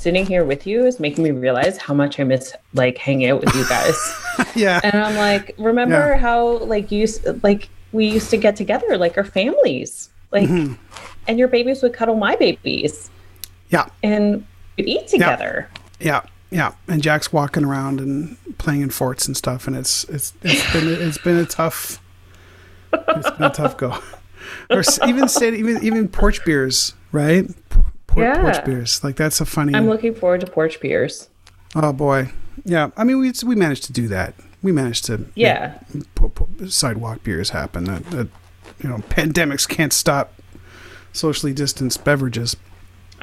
sitting here with you is making me realize how much I miss like hanging out with you guys. yeah. And I'm like, remember Yeah. how like you like we used to get together like our families, like, Mm-hmm. and your babies would cuddle my babies, Yeah. and we'd eat together. Yeah. Yeah. And Jack's walking around and playing in forts and stuff, and it's it's it's been it's been a tough it's been a tough go. Or even even even porch beers, right? Yeah. Porch beers, like that's a funny. I'm looking forward to porch beers. oh boy, yeah. I mean, we we managed to do that. We managed to Yeah, po- po- sidewalk beers happen. That, that you know, pandemics can't stop socially distanced beverages.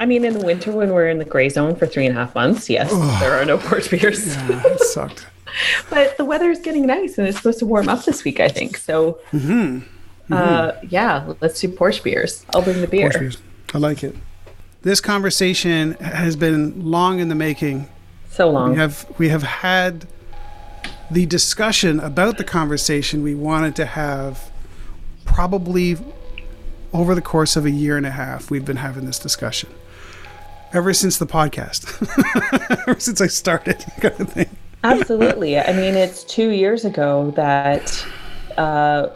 I mean, in the winter when we're in the gray zone for three and a half months, yes, there are no porch beers. Yeah, it sucked. But the weather is getting nice, and it's supposed to warm up this week, I think. So, Uh, yeah, let's do porch beers. I'll bring the beer. I like it. This conversation has been long in the making. So long. We have we have had the discussion about the conversation we wanted to have probably over the course of a year and a half. We've been having this discussion ever since the podcast, ever since I started, kind of thing. Absolutely. I mean, it's two years ago that uh,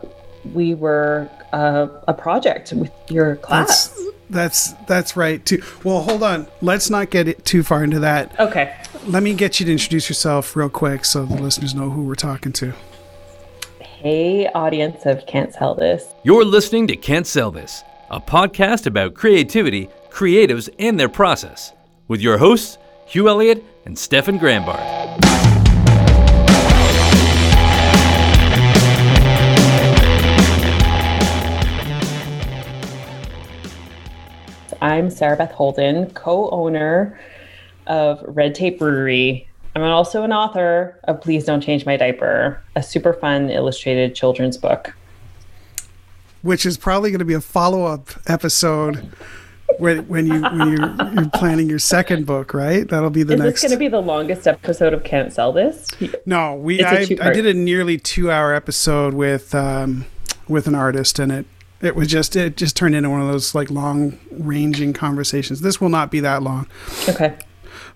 we were uh, a project with your class. That's that's that's right too. Well, hold on. Let's not get it too far into that. okay. Let me get you to introduce yourself real quick so the listeners know who we're talking to. Hey, audience of Can't Sell This. You're listening to Can't Sell This, a podcast about creativity, creatives, and their process, with your hosts, Hugh Elliott and Stefan Grambard. I'm Sarah Beth Holden, co owner of Red Tape Brewery. I'm also an author of Please Don't Change My Diaper, a super fun illustrated children's book. which is probably going to be a follow up episode when when you when you're, you're planning your second book, right? That'll be the Is next. this going to be the longest episode of Can't Sell This? no, we I, I did a nearly two hour episode with um, with an artist, and it it was just it just turned into one of those like long ranging conversations. This will not be that long. Okay.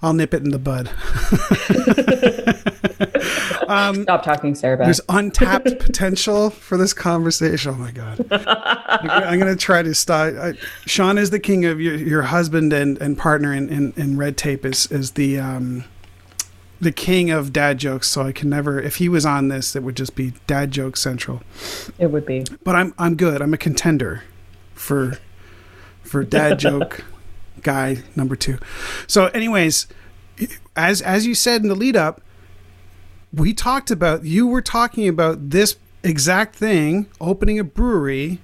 I'll nip it in the bud. Stop talking, Sarah There's untapped potential for this conversation. Oh my god! I'm going to try to start. I, Sean is the king of your, your husband and, and partner in, in, in red tape is is the um, the king of dad jokes. So I can never. If he was on this, it would just be dad joke central. It would be. But I'm I'm good. I'm a contender for for dad joke guy number two. So, anyways, as as you said in the lead up, we talked about you were talking about this exact thing, opening a brewery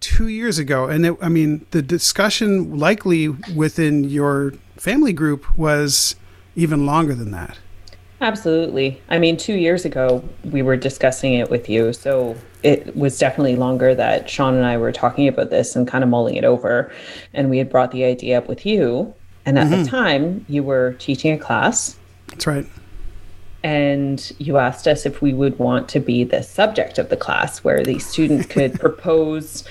two years ago, and it, I mean the discussion likely within your family group was even longer than that. Absolutely. I mean, two years ago, we were discussing it with you. So it was definitely longer that Sean and I were talking about this and kind of mulling it over. And we had brought the idea up with you. And at the time, you were teaching a class That's right. and you asked us if we would want to be the subject of the class where the students could propose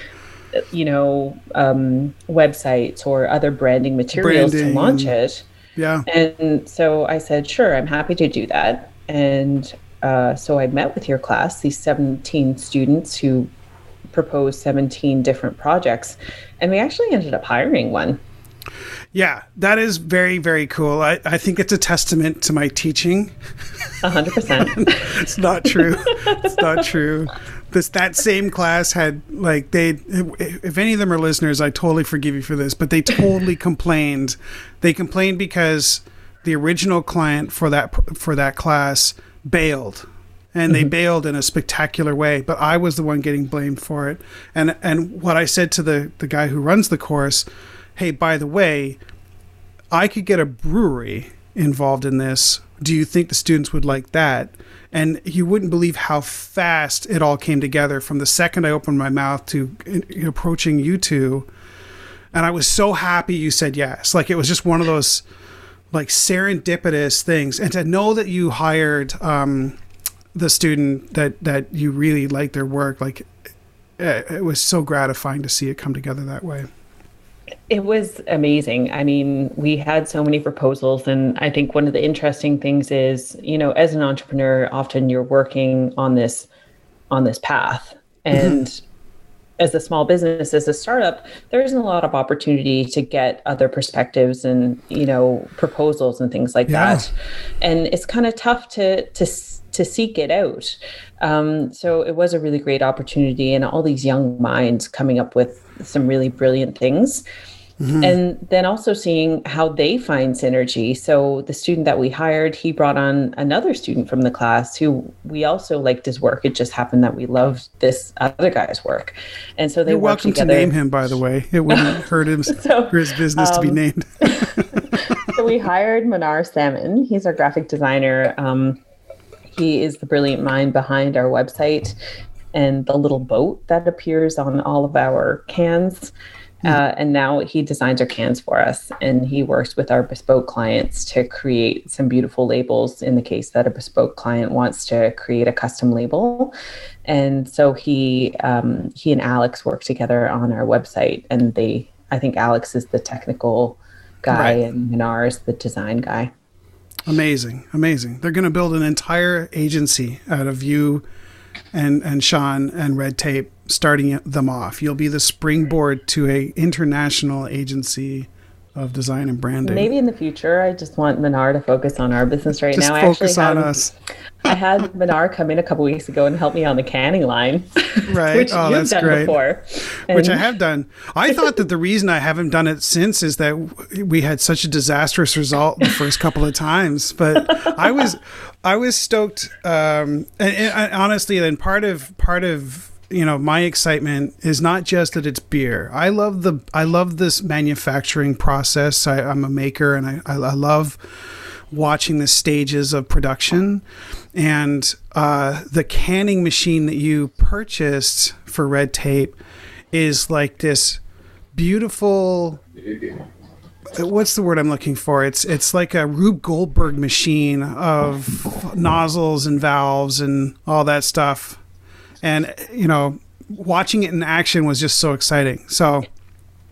you know um, websites or other branding materials Branding to launch it Yeah. and so i said sure i'm happy to do that and uh, so i met with your class these 17 students who proposed 17 different projects and we actually ended up hiring one Yeah, that is very, very cool. I, I think it's a testament to my teaching. 100% It's not true. it's not true. This that same class had like they if any of them are listeners, I totally forgive you for this, but they totally complained. They complained because the original client for that for that class bailed. And they mm-hmm. bailed in a spectacular way, but I was the one getting blamed for it. And and what I said to the the guy who runs the course, "Hey, by the way, I could get a brewery involved in this. Do you think the students would like that? And you wouldn't believe how fast it all came together from the second I opened my mouth to approaching you two. And I was so happy you said yes. Like it was just one of those like serendipitous things. And to know that you hired um, the student that that you really liked their work, like it, it was so gratifying to see it come together that way. It was amazing. I mean, we had so many proposals. And I think one of the interesting things is, you know, as an entrepreneur, often you're working on this on this path. And mm-hmm. as a small business, as a startup, there isn't a lot of opportunity to get other perspectives and, you know, proposals and things like yeah. that. And it's kind of tough to to to seek it out. Um, so it was a really great opportunity, and all these young minds coming up with some really brilliant things. Mm-hmm. And then also seeing how they find synergy. So the student that we hired, he brought on another student from the class who we also liked his work. It just happened that we loved this other guy's work, and so they You're welcome together. to name him, by the way. It wouldn't hurt him so, for his business um, to be um, named. so we hired Manar Salmon. He's our graphic designer. Um, he is the brilliant mind behind our website and the little boat that appears on all of our cans. Hmm. Uh, and now he designs our cans for us and he works with our bespoke clients to create some beautiful labels in the case that a bespoke client wants to create a custom label and so he um, he and alex work together on our website and they i think alex is the technical guy right. and minar is the design guy amazing amazing they're going to build an entire agency out of you and and Sean and Red Tape starting them off. You'll be the springboard to a international agency of design and branding. Maybe in the future, I just want Minar to focus on our business right just now. Focus I on have, us. I had Minar come in a couple weeks ago and help me on the canning line, right? which oh, you've that's great. Before. which I have done. I thought that the reason I haven't done it since is that we had such a disastrous result the first couple of times. But I was, I was stoked. Um, and, and honestly, then part of part of you know my excitement is not just that it's beer i love the i love this manufacturing process I, am a maker and I, I, I love watching the stages of production and uh, the canning machine that you purchased for red tape is like this beautiful what's the word I'm looking for? It's it's like a Rube Goldberg machine of nozzles and valves and all that stuff and you know, watching it in action was just so exciting. So.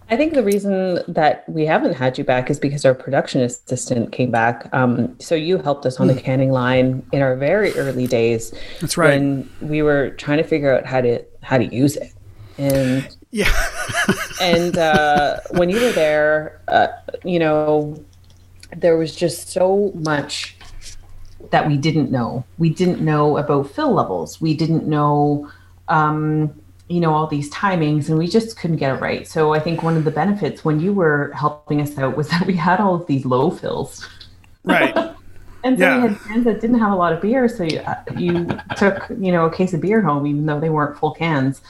I think the reason that we haven't had you back is because our production assistant came back. Um, so you helped us on the hmm. canning line in our very early days. That's right. When we were trying to figure out how to how to use it, and yeah, and uh, when you were there, uh, you know, there was just so much that we didn't know. We didn't know about fill levels. We didn't know, um, you know, all these timings, and we just couldn't get it right. So I think one of the benefits when you were helping us out was that we had all of these low fills. Right. and so yeah. we had cans that didn't have a lot of beer. So you, uh, you took, you know, a case of beer home, even though they weren't full cans.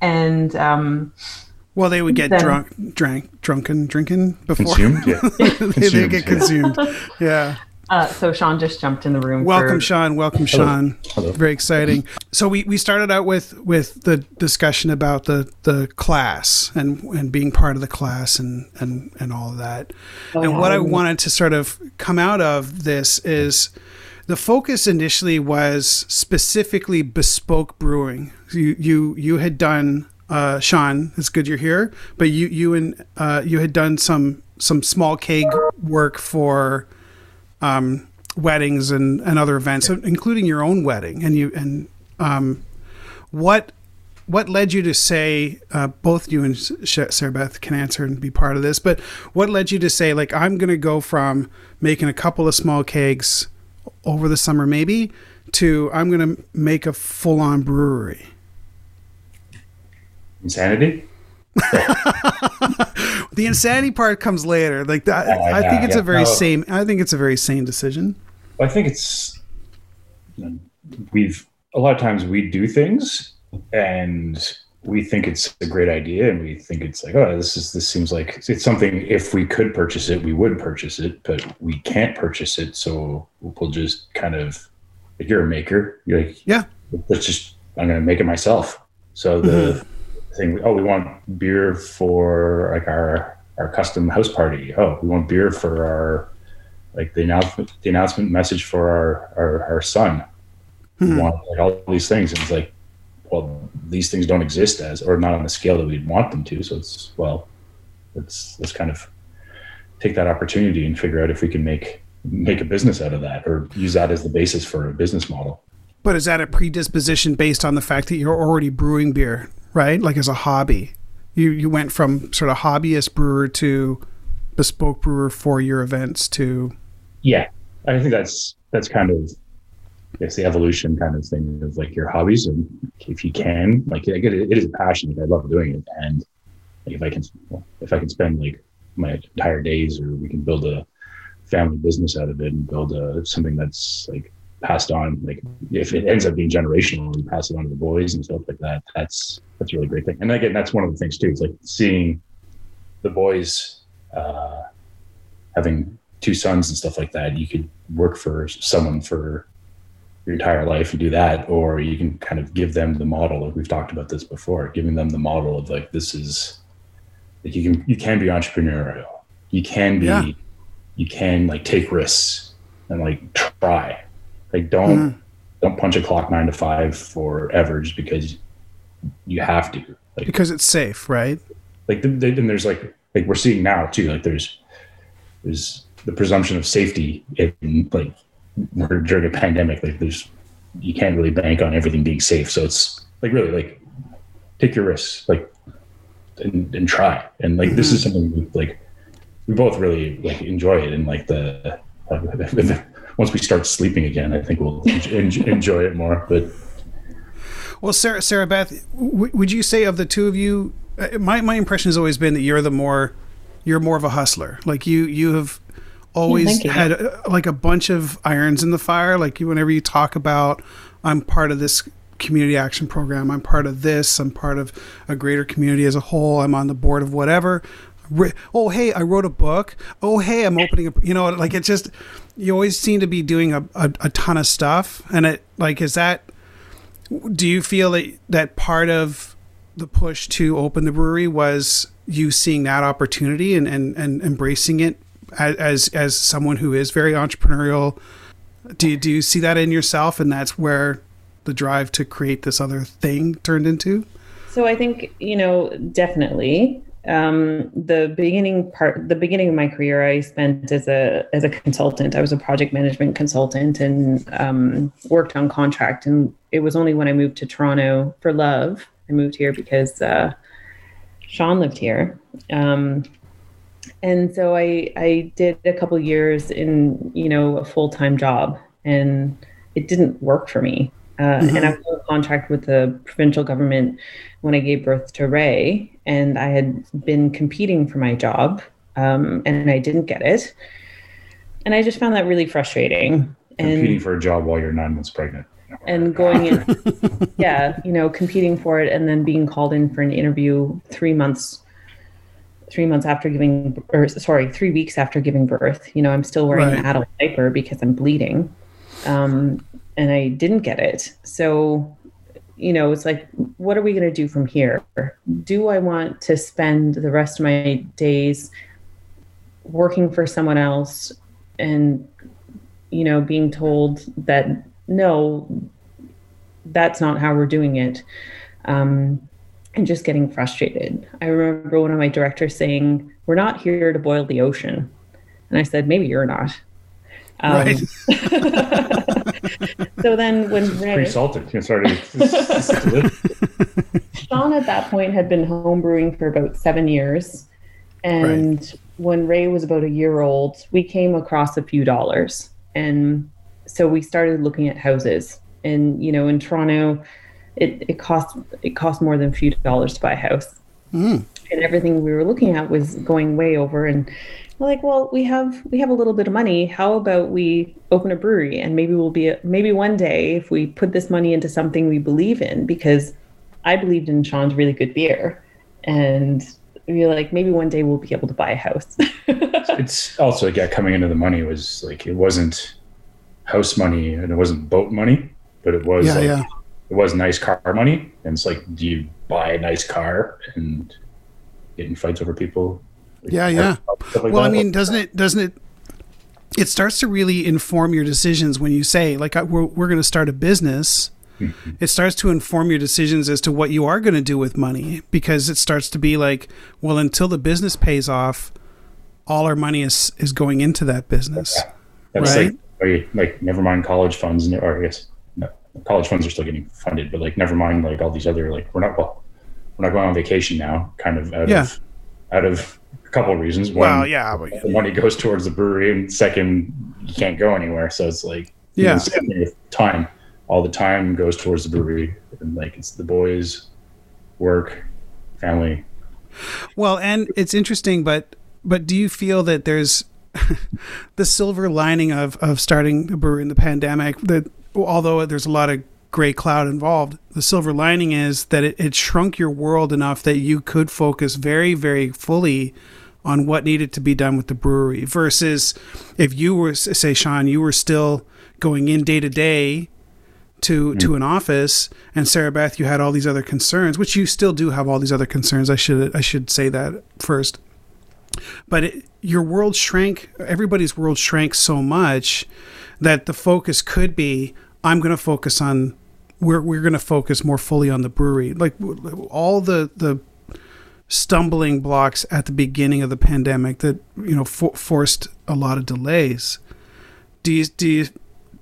And, um, well, they would get then, drunk, drank, drunken, drinking before. Consumed, yeah. they, consumed, they get consumed. yeah. Uh, so Sean just jumped in the room. Welcome, for... Sean. Welcome, Sean. Hello. Very exciting. So we, we started out with with the discussion about the, the class and and being part of the class and and and all of that. Oh, and what I wanted to sort of come out of this is the focus initially was specifically bespoke brewing. You you you had done uh, Sean. It's good you're here, but you you and uh, you had done some some small keg work for um, weddings and, and other events, including your own wedding. And you and um, what what led you to say uh, both you and Sarah Beth can answer and be part of this, but what led you to say like I'm going to go from making a couple of small kegs over the summer maybe to I'm going to make a full on brewery? Insanity. the insanity part comes later. Like that, uh, I yeah, think it's yeah. a very no. sane. I think it's a very sane decision. I think it's we've a lot of times we do things and we think it's a great idea and we think it's like oh this is this seems like it's something if we could purchase it we would purchase it but we can't purchase it so we'll just kind of like you're a maker you're like yeah let's just i'm gonna make it myself so the mm-hmm thing. Oh, we want beer for like our our custom house party. Oh, we want beer for our like the announcement the announcement message for our our, our son. Hmm. We want like all these things, and it's like, well, these things don't exist as or not on the scale that we'd want them to. So it's well, let's let's kind of take that opportunity and figure out if we can make make a business out of that or use that as the basis for a business model. But is that a predisposition based on the fact that you're already brewing beer, right? Like as a hobby, you you went from sort of hobbyist brewer to bespoke brewer for your events to. Yeah, I think that's that's kind of it's the evolution kind of thing of like your hobbies. And if you can like it, it is a passion. Like i love doing it. And like if i can if i can spend like my entire days or we can build a family business out of it and build a, something that's like passed on like if it ends up being generational and pass it on to the boys and stuff like that that's that's a really great thing. And again that's one of the things too. It's like seeing the boys uh having two sons and stuff like that you could work for someone for your entire life and do that or you can kind of give them the model like we've talked about this before giving them the model of like this is like you can you can be entrepreneurial you can be yeah. you can like take risks and like try like don't mm. don't punch a clock nine to five forever just because you have to like because it's safe right like the, the, and there's like like we're seeing now too like there's there's the presumption of safety in like during a pandemic like there's you can't really bank on everything being safe so it's like really like take your risks like and, and try and like mm-hmm. this is mm-hmm. something we, like we both really like enjoy it and like the uh, once we start sleeping again i think we'll enjoy it more but well sarah sarah beth w- would you say of the two of you uh, my, my impression has always been that you're the more you're more of a hustler like you you have always yeah, had uh, like a bunch of irons in the fire. Like whenever you talk about, I'm part of this community action program. I'm part of this. I'm part of a greater community as a whole. I'm on the board of whatever. Oh, hey, I wrote a book. Oh, hey, I'm opening a, you know, like it just, you always seem to be doing a, a, a ton of stuff. And it, like, is that, do you feel that, that part of the push to open the brewery was you seeing that opportunity and, and, and embracing it as as someone who is very entrepreneurial do you, do you see that in yourself and that's where the drive to create this other thing turned into? So i think you know definitely. Um, the beginning part the beginning of my career i spent as a as a consultant. I was a project management consultant and um, worked on contract and it was only when i moved to toronto for love. I moved here because uh, sean lived here. Um, and so I I did a couple years in you know a full time job, and it didn't work for me. Uh, mm-hmm. And I was in contract with the provincial government when I gave birth to Ray, and I had been competing for my job, um, and I didn't get it, and I just found that really frustrating. Competing and, for a job while you're nine months pregnant and going in yeah you know competing for it and then being called in for an interview three months three months after giving, or sorry, three weeks after giving birth. You know, I'm still wearing right. an adult diaper because I'm bleeding. Um, and I didn't get it. So, you know, it's like, what are we going to do from here? Do I want to spend the rest of my days working for someone else and, you know, being told that no, that's not how we're doing it? Um, and just getting frustrated. I remember one of my directors saying, We're not here to boil the ocean. And I said, Maybe you're not. Um, right. so then when Ray, pretty salted. Sorry. Sean at that point had been homebrewing for about seven years. And right. when Ray was about a year old, we came across a few dollars. And so we started looking at houses. And, you know, in Toronto, it, it cost it cost more than a few dollars to buy a house. Mm. And everything we were looking at was going way over and we're like, well, we have we have a little bit of money. How about we open a brewery and maybe we'll be a, maybe one day if we put this money into something we believe in because I believed in Sean's really good beer and we are like maybe one day we'll be able to buy a house. it's also yeah coming into the money was like it wasn't house money and it wasn't boat money, but it was yeah, like, yeah it was nice car money. And it's like, do you buy a nice car and get in fights over people? Yeah, yeah. Like well, that? I mean, doesn't it? Doesn't it? It starts to really inform your decisions when you say, like, we're we're going to start a business. Mm-hmm. it starts to inform your decisions as to what you are going to do with money because it starts to be like, well, until the business pays off, all our money is is going into that business. That's Right. like, like never mind college funds, or I guess college funds are still getting funded, but like never mind like all these other like we're not well, we're not going on vacation now, kind of out Yeah. of out of a couple of reasons. One, Well, yeah, but- the money goes towards the brewery, and second, you can't go anywhere, so it's like Yeah. even same thing with time. All the time goes towards the brewery, and like it's the boys, work, family. Well, and it's interesting, but but do you feel that there's the silver lining of of starting a brewery in the pandemic? That although there's a lot of gray cloud involved, the silver lining is that it, it shrunk your world enough that you could focus very very fully on what needed to be done with the brewery versus if you were say Sean, you were still going in day to day to mm. to an office and Sarah Beth you had all these other concerns which you still do have all these other concerns I should I should say that first. But it, your world shrank everybody's world shrank so much that the focus could be I'm going to focus on we're we're going to focus more fully on the brewery like all the the stumbling blocks at the beginning of the pandemic that you know for, forced a lot of delays do you do you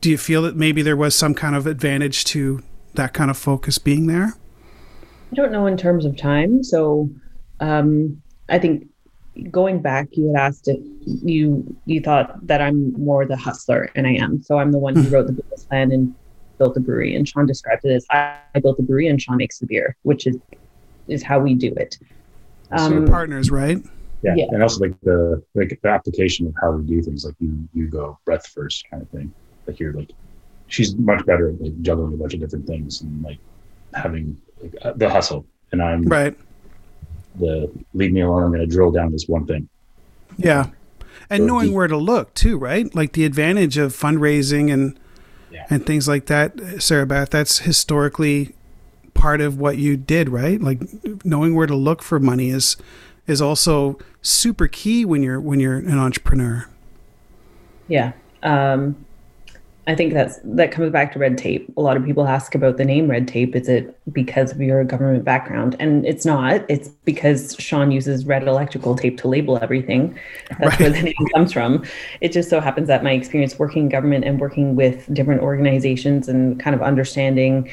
do you feel that maybe there was some kind of advantage to that kind of focus being there? I don't know in terms of time. So um, I think going back, you had asked if you you thought that I'm more the hustler, and I am. So I'm the one who wrote the business plan and built the brewery. And Sean described it as I, I built the brewery and Sean makes the beer, which is is how we do it. So Um, partners, right? Yeah. Yeah. and also like the like the application of how we do things. Like you you go breadth first kind of thing. Like you're like she's much better at like juggling a bunch of different things and like having like, uh, the hustle. And I'm Right. The leave me alone. I'm going to drill down this one thing. Yeah. And So knowing the- where to look too, right? Like the advantage of fundraising and Yeah. and things like that, Sarah Beth, that's historically part of what you did, right? Like knowing where to look for money is is also super key when you're when you're an entrepreneur. Yeah. Um, I think that's that comes back to red tape. A lot of people ask about the name red tape. Is it because of your government background? And it's not. It's because Sean uses red electrical tape to label everything. That's where the name comes from. It just so happens that my experience working in government and working with different organizations and kind of understanding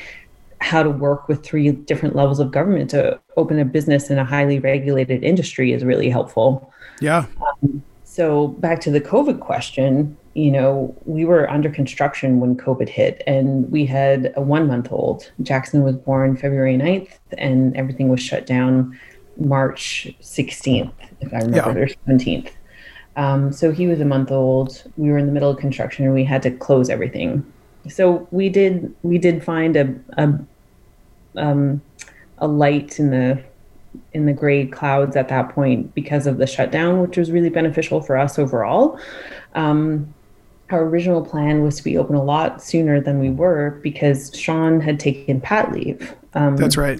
how to work with three different levels of government to open a business in a highly regulated industry is really helpful. Yeah. Um, so back to the COVID question, you know, we were under construction when COVID hit and we had a one month old. Jackson was born February 9th and everything was shut down March 16th, if I remember, Yeah. or 17th. Um, so he was a month old. We were in the middle of construction and we had to close everything. So we did we did find a a, um, a light in the in the gray clouds at that point because of the shutdown, which was really beneficial for us overall. Um, our original plan was to be open a lot sooner than we were because Sean had taken pat leave. Um, That's right.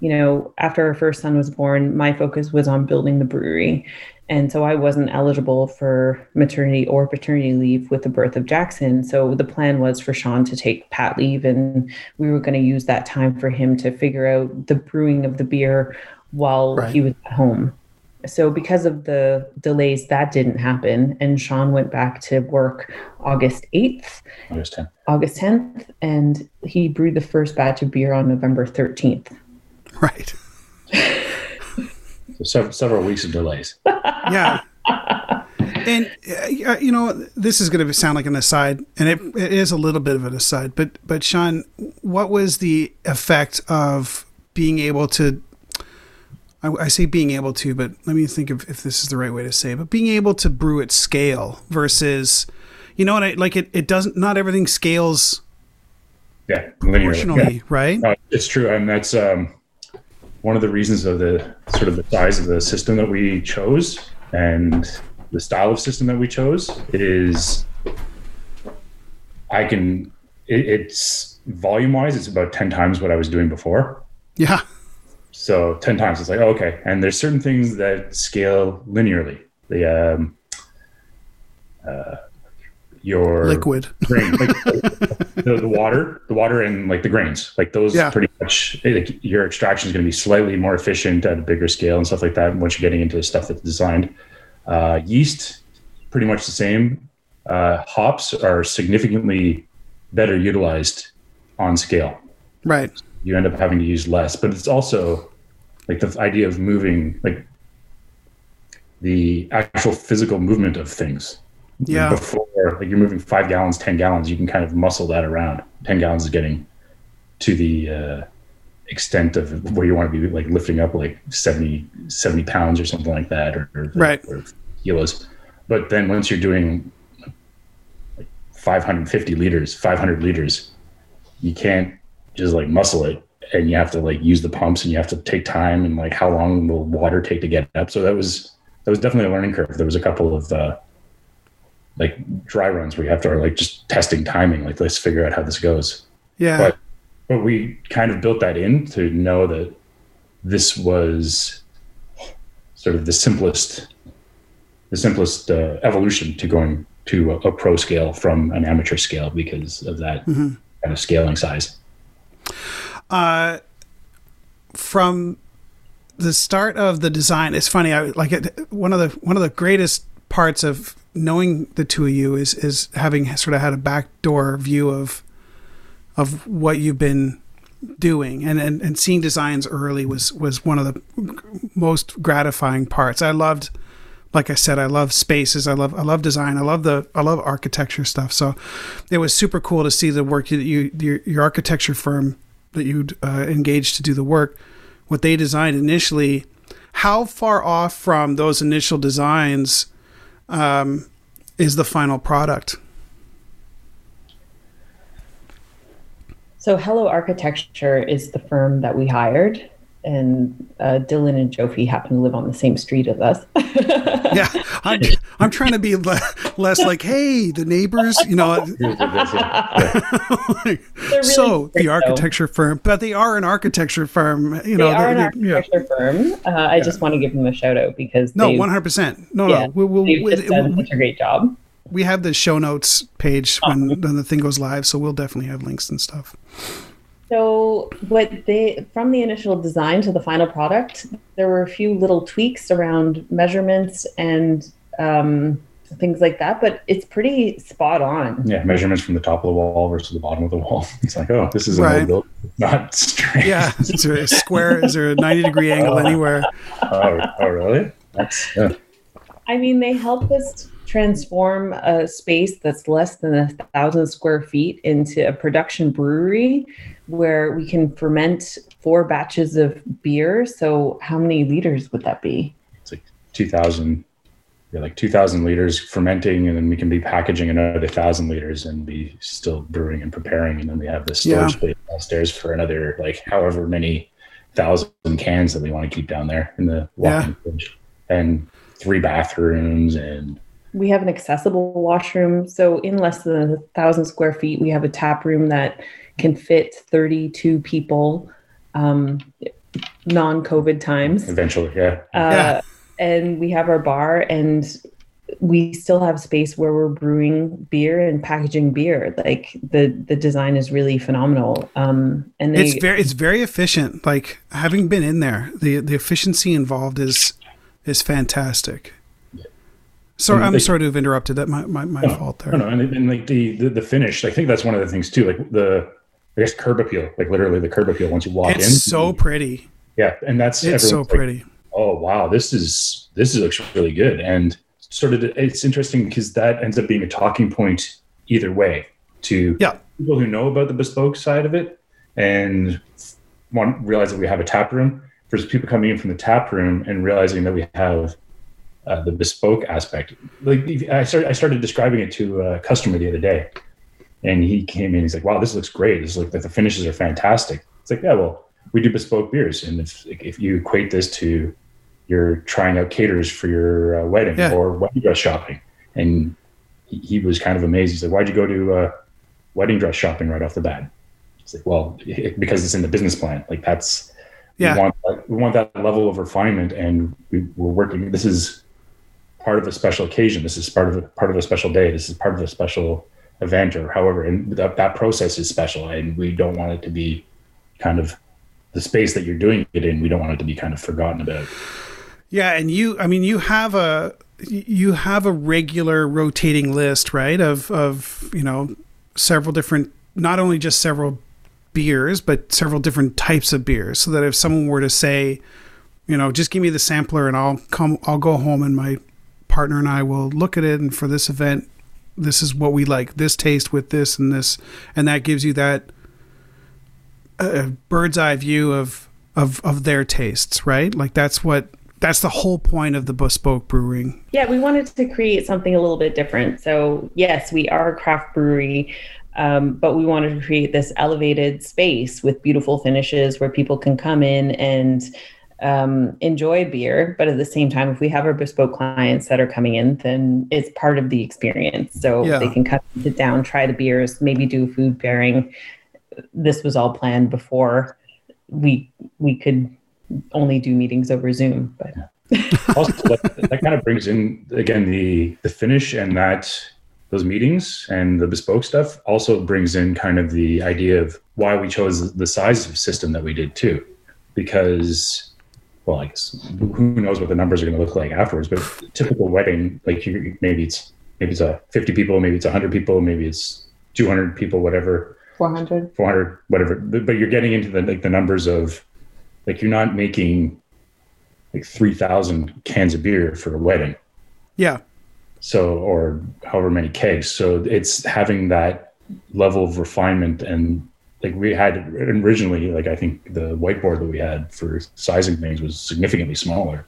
you know, after our first son was born, my focus was on building the brewery. And so I wasn't eligible for maternity or paternity leave with the birth of Jackson. So the plan was for Sean to take pat leave, and we were going to use that time for him to figure out the brewing of the beer while Right. he was at home. So because of the delays, that didn't happen. And Sean went back to work August 8th. August 10th. August 10th, and he brewed the first batch of beer on November 13th. Right. So several, several weeks of delays. yeah. And uh, you know, this is going to sound like an aside, and it, it is a little bit of an aside. But but Sean, what was the effect of being able to? I, I say being able to, but let me think of if this is the right way to say. it. But being able to brew at scale versus, you know what? I like it. It doesn't. Not everything scales Yeah. linearly. proportionally, Yeah. right? No, it's true, and that's um, one of the reasons of the sort of the size of the system that we chose and the style of system that we chose is I can it, it's volume wise it's about 10 times what I was doing before. Yeah. So 10 times it's like oh, okay, and there's certain things that scale linearly. The um uh your Liquid. grain, like, the the, the water, the water, and like the grains, like those, Yeah. pretty much. Like, your extraction is going to be slightly more efficient at a bigger scale and stuff like that. Once you're getting into stuff that's designed, uh, yeast, pretty much the same. Uh, hops are significantly better utilized on scale. Right. You end up having to use less, but it's also like the idea of moving, like the actual physical movement of things Yeah. before like you're moving five gallons, ten gallons, you can kind of muscle that around. Ten gallons is getting to the uh, extent of where you want to be like lifting up like 70, 70 pounds or something like that, or, or, Right. or kilos. But then once you're doing like 550 liters, 500 liters, you can't just like muscle it and you have to like use the pumps and you have to take time and like how long will water take to get up. So that was, that was definitely a learning curve. There was a couple of, uh, like dry runs where you have to like just testing timing like let's figure out how this goes Yeah. but but we kind of built that in to know that this was sort of the simplest the simplest uh, evolution to going to a, a pro scale from an amateur scale because of that kind of scaling size uh, from the start of the design, it's funny. I like it. One of the one of the greatest parts of knowing the two of you is is having sort of had a backdoor view of of what you've been doing and, and and seeing designs early was was one of the most gratifying parts. I loved like I said, I love spaces. I love I love design. I love the I love architecture stuff. So it was super cool to see the work that you your, your architecture firm that you uh, engaged to do the work, what they designed initially. How far off from those initial designs um, is the final product? So Hello Architecture is the firm that we hired, and uh, Dylan and Jofi happen to live on the same street as us. Yeah, I'm I'm trying to be le- less like, hey, the neighbors, you know. Really so the though. architecture firm, but they are an architecture firm, you know. They are an they- yeah. architecture firm. Uh, I just want to give them a shout out because No, one hundred percent. No, yeah, no, we, they've we, just done we, such a great job. we have the show notes page Oh. when, when the thing goes live, so we'll definitely have links and stuff. So, what they from the initial design to the final product, there were a few little tweaks around measurements and um, things like that, but it's pretty spot on. yeah measurements from the top of the wall versus the bottom of the wall it's like oh this is an Right. old not straight Yeah, is there a square? Is there a ninety degree angle anywhere? oh, oh really that's yeah. I mean, they help us transform a space that's less than a thousand square feet into a production brewery where we can ferment four batches of beer. So, how many liters would that be? it's like 2000 yeah, like 2000 liters fermenting and then we can be packaging another 1000 liters and be still brewing and preparing and then we have the storage Yeah. space downstairs for another like however many thousand cans that we want to keep down there in the walk-in fridge and three bathrooms and We have an accessible washroom. So, in less than a thousand square feet, we have a tap room that can fit 32 people, um, non COVID times. eventually yeah Uh, Yeah. And we have our bar, and we still have space where we're brewing beer and packaging beer. Like the the design is really phenomenal. Um, and they, It's very it's very efficient. Like having been in there, the the efficiency involved is is fantastic. Sorry, I'm they- sorry to have interrupted. That my my, my No, fault there. No, no, and, and like the, the the finish, I think that's one of the things too. Like the I guess curb appeal, like literally the curb appeal once you walk in. It's so pretty. yeah, and that's It's so like, pretty. oh wow, this is this is looks really good. And sort of it's interesting because that ends up being a talking point either way to Yeah. people who know about the bespoke side of it and want realize that we have a tap room versus people coming in from the tap room and realizing that we have uh, the bespoke aspect. Like I started, I started describing it to a customer the other day, and he came in. He's like, "Wow, this looks great. This like the finishes are fantastic." It's like, yeah, well, we do bespoke beers, and if if you equate this to you're trying out caterers for your uh, wedding Yeah. or wedding dress shopping, and he, he was kind of amazed. He's like, "Why'd you go to uh, wedding dress shopping right off the bat?" It's like, well, it- because it's in the business plan. Like that's Yeah. we want that, we want that level of refinement, and we, we're working. This is part of a special occasion. This is part of a part of a special day. This is part of a special event or however and that, that process is special and we don't want it to be kind of the space that you're doing it in we don't want it to be kind of forgotten about. Yeah and you i mean you have a you have a regular rotating list right of of you know several different not only just several beers but several different types of beers so that if someone were to say you know just give me the sampler and i'll come i'll go home and my partner and i will look at it and for this event this is what we like this taste with this and this and that gives you that uh, bird's eye view of of of their tastes right? Like that's what that's the whole point of the bespoke brewing. Yeah we wanted to create something a little bit different. So yes we are a craft brewery um, but we wanted to create this elevated space with beautiful finishes where people can come in and um, enjoy beer, but at the same time, if we have our bespoke clients that are coming in, then it's part of the experience. So yeah. they can cut it down, try the beers, maybe do food pairing. This was all planned before we we could only do meetings over Zoom. But also, that, that kind of brings in again the the finish and that those meetings and the bespoke stuff also brings in kind of the idea of why we chose the size of system that we did too because well, I guess who knows what the numbers are going to look like afterwards. But typical wedding, like you, maybe it's maybe it's a 50 people, maybe it's 100 people, maybe it's 200 people, whatever. 400. 400, whatever. But, but you're getting into the like the numbers of like you're not making like 3,000 cans of beer for a wedding. Yeah. So or however many kegs. So it's having that level of refinement and like we had originally like i think the whiteboard that we had for sizing things was significantly smaller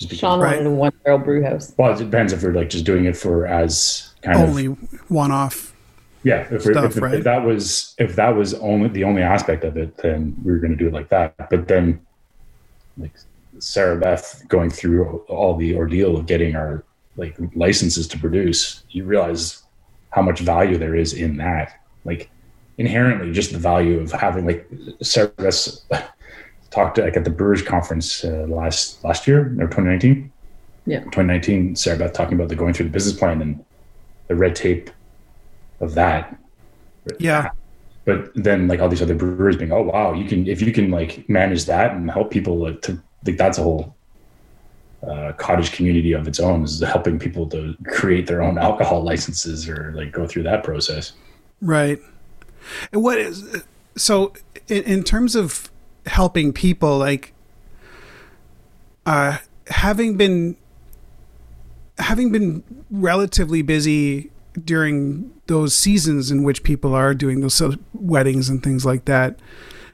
because, sean wanted right. a one barrel brew house well it depends if we're like just doing it for as kind only of only one off yeah if, stuff, if, right? if, that was if that was only the only aspect of it then we were going to do it like that but then like sarah beth going through all the ordeal of getting our like licenses to produce you realize how much value there is in that like inherently just the value of having like service talked like at the Brewers Conference uh, last last year or 2019. Yeah, 2019. Sarah Beth talking about the going through the business plan and the red tape of that. Yeah. But then like all these other brewers being, oh wow, you can if you can like manage that and help people like, to like that's a whole uh, cottage community of its own is helping people to create their own alcohol licenses or like go through that process. Right. And what is so in, in terms of helping people, like uh, having been having been relatively busy during those seasons in which people are doing those weddings and things like that.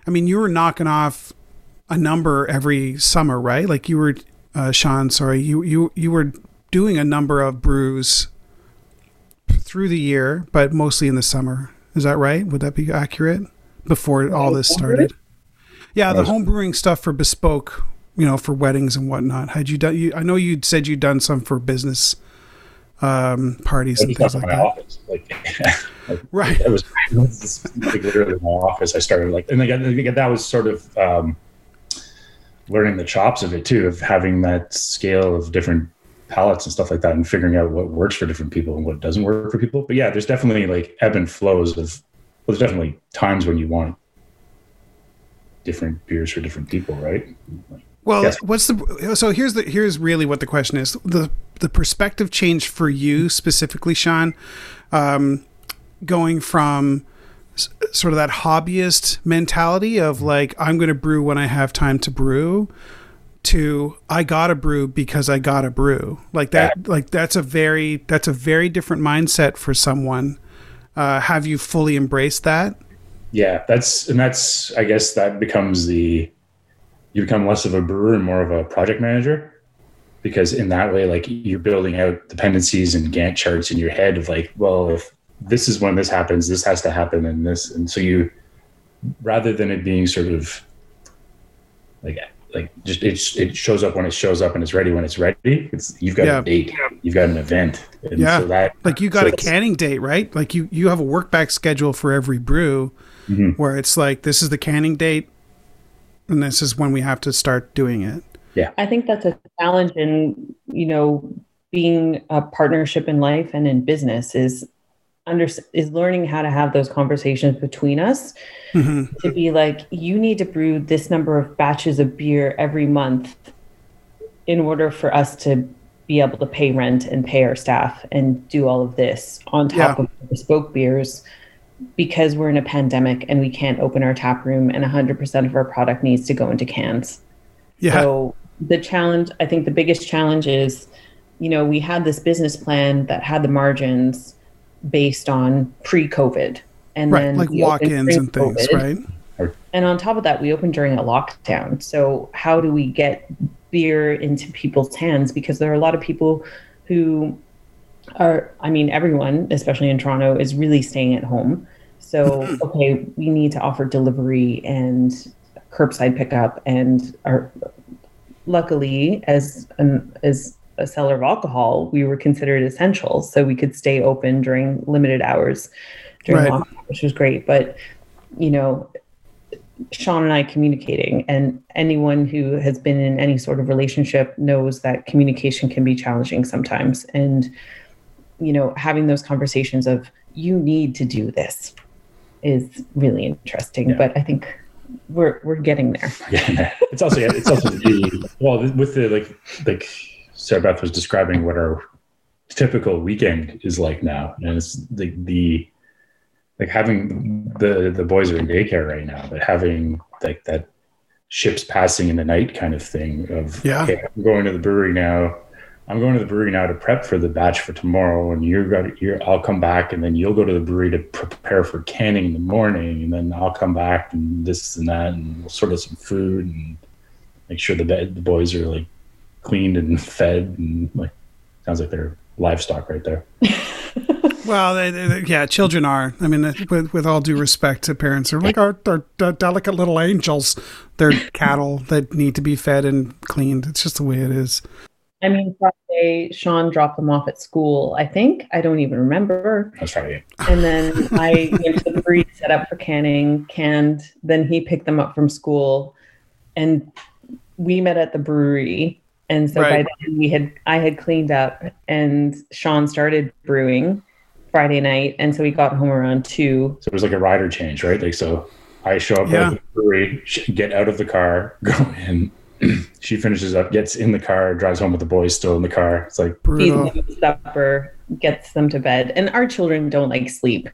I mean, you were knocking off a number every summer, right? Like you were, uh, Sean. Sorry, you you you were doing a number of brews through the year, but mostly in the summer. Is that right? Would that be accurate? Before all this started. Yeah, the home brewing stuff for bespoke, you know, for weddings and whatnot. Had you done? You, I know you said you'd done some for business um, parties and things like that. Office. Like, like, right. It was, it was like literally in my office. I started like, and again, that was sort of um, learning the chops of it too, of having that scale of different palettes and stuff like that and figuring out what works for different people and what doesn't work for people. But yeah, there's definitely like ebb and flows of well, there's definitely times when you want different beers for different people, right? well, yes. what's the so here's the here's really what the question is. The the perspective change for you specifically, Sean, um, going from sort of that hobbyist mentality of like I'm going to brew when I have time to brew to I got to brew because I got to brew. Like that like that's a very that's a very different mindset for someone. Uh, have you fully embraced that? Yeah, that's and that's I guess that becomes the you become less of a brewer and more of a project manager because in that way like you're building out dependencies and Gantt charts in your head of like, well, if this is when this happens, this has to happen and this and so you rather than it being sort of like like just it, it shows up when it shows up and it's ready when it's ready. It's you've got yeah. a date, you've got an event. And yeah, so that, like you got so a canning date, right? Like you you have a work back schedule for every brew, mm-hmm. where it's like this is the canning date, and this is when we have to start doing it. Yeah, I think that's a challenge in you know being a partnership in life and in business is under is learning how to have those conversations between us Mhm. to be like you need to brew this number of batches of beer every month in order for us to be able to pay rent and pay our staff and do all of this on top Yeah. of bespoke beers because we're in a pandemic and we can't open our tap room and 100% of our product needs to go into cans Yeah. so the challenge, I think the biggest challenge is, you know, we had this business plan that had the margins based on pre-COVID, and right. then Like walk-ins and things, right? And on top of that, we opened during a lockdown. So how do we get beer into people's hands? Because there are a lot of people who are, I mean, everyone, especially in Toronto, is really staying at home. So mm-hmm. okay, we need to offer delivery and curbside pickup, and our luckily as an as a seller of alcohol, we were considered essential, so we could stay open during limited hours during Right. lockdown, which was great. But you know, Sean and I communicating, and anyone who has been in any sort of relationship knows that communication can be challenging sometimes. And, you know, having those conversations of, you need to do this is really interesting. Yeah. But I think we're we're getting there. Yeah, it's also it's also the well with the like like Sarah Beth was describing what our typical weekend is like now, and it's the the like having the the boys are in daycare right now, but having like that ships passing in the night kind of thing of Yeah. okay, I'm going to the brewery now. I'm going to the brewery now to prep for the batch for tomorrow, and you're going to, you're I'll come back, and then you'll go to the brewery to prepare for canning in the morning, and then I'll come back and this and that, and we'll sort of some food and make sure the bed the boys are like cleaned and fed, and like sounds like they're livestock right there. Well, they, they- yeah, children are. I mean, with, with all due respect to parents, they're like our, our, our delicate little angels. They're cattle that need to be fed and cleaned. It's just the way it is. I mean, Friday, Sean dropped them off at school, I think. I don't even remember. That's right. And then I went to the brewery, set up for canning, canned. Then he picked them up from school, and we met at the brewery. And so Right. by then we had I had cleaned up, and Sean started brewing Friday night, and so we got home around two. So it was like a rider change, right? Like so, I show up Yeah. at the brewery, get out of the car, go in. she finishes up, gets in the car, drives home with the boys still in the car. It's like Feeds Brutal. them supper, gets them to bed, and our children don't like sleep.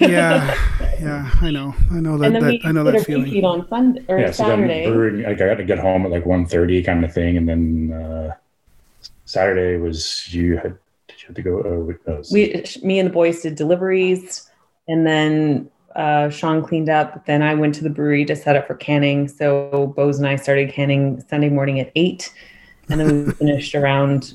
Yeah, yeah, I know. I know that. and then that we I know that a feeling. repeat on Sunday or yeah. So then brewing, like I got to get home at like 1.30 kind of thing, and then uh, Saturday was you had did you have to go? Uh, with we me and the boys did deliveries and then uh, sean cleaned up then i went to the brewery to set up for canning so bose and i started canning sunday morning at 8 and then we finished around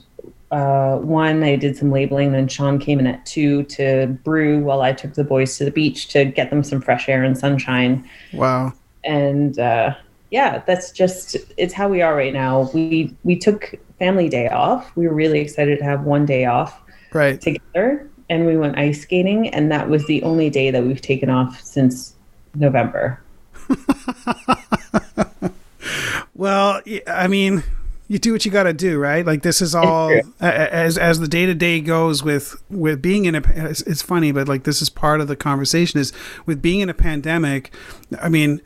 uh, 1 i did some labeling then sean came in at 2 to brew while i took the boys to the beach to get them some fresh air and sunshine Wow. and uh, yeah that's just it's how we are right now we we took family day off we were really excited to have one day off Right. together and we went ice skating and that was the only day that we've taken off since November. Well, I mean, you do what you got to do, right? Like this is all true. a- a- as as the day to day goes with with being in a. It's, it's funny, but like this is part of the conversation is with being in a pandemic. I mean,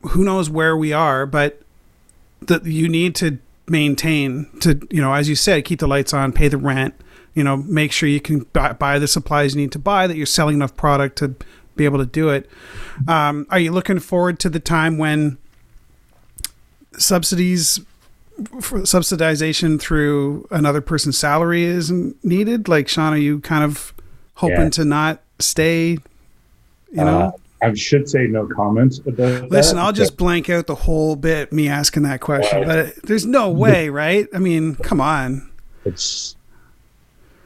who knows where we are, but that you need to maintain to you know as you said keep the lights on pay the rent you know make sure you can buy, buy the supplies you need to buy that you're selling enough product to be able to do it um, are you looking forward to the time when subsidies subsidization through another person's salary isn't needed like sean are you kind of hoping Yeah. to not stay you know Uh, I should say no comments. about Listen, that, I'll just blank out the whole bit me asking that question. But there's no way, right? I mean, come on. it's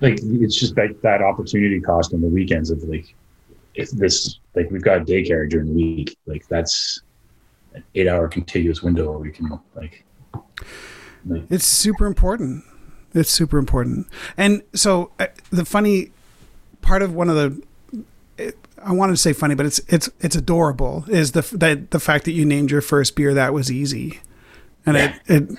like it's just like that opportunity cost on the weekends of like if this like we've got daycare during the week like that's an eight hour contiguous window where we can like It's super important. It's super important. And so uh, the funny part of one of the it, I wanted to say funny, but it's it's it's adorable is the that the fact that you named your first beer that was easy, and it it